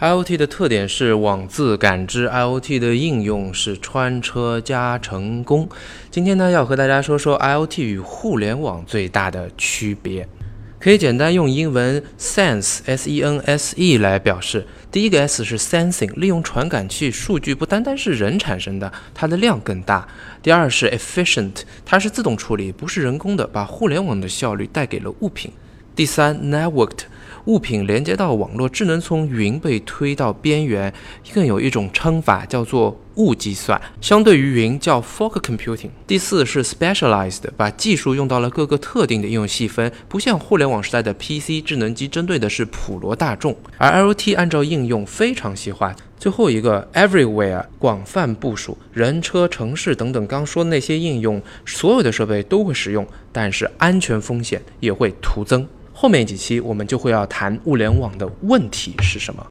IoT 的特点是网字感知，IoT 的应用是穿车加成功。今天呢，要和大家说说 IoT 与互联网最大的区别。可以简单用英文 sense s e n s e 来表示。第一个 S 是 sensing，利用传感器数据不单单是人产生的，它的量更大。第二是 efficient，它是自动处理，不是人工的，把互联网的效率带给了物品。第三，networked。物品连接到网络，智能从云被推到边缘，更有一种称法叫做物计算，相对于云叫 fog computing。第四是 specialized，把技术用到了各个特定的应用细分，不像互联网时代的 PC 智能机，针对的是普罗大众，而 IoT 按照应用非常细化。最后一个 everywhere，广泛部署，人车城市等等，刚说的那些应用，所有的设备都会使用，但是安全风险也会徒增。后面几期我们就会要谈物联网的问题是什么。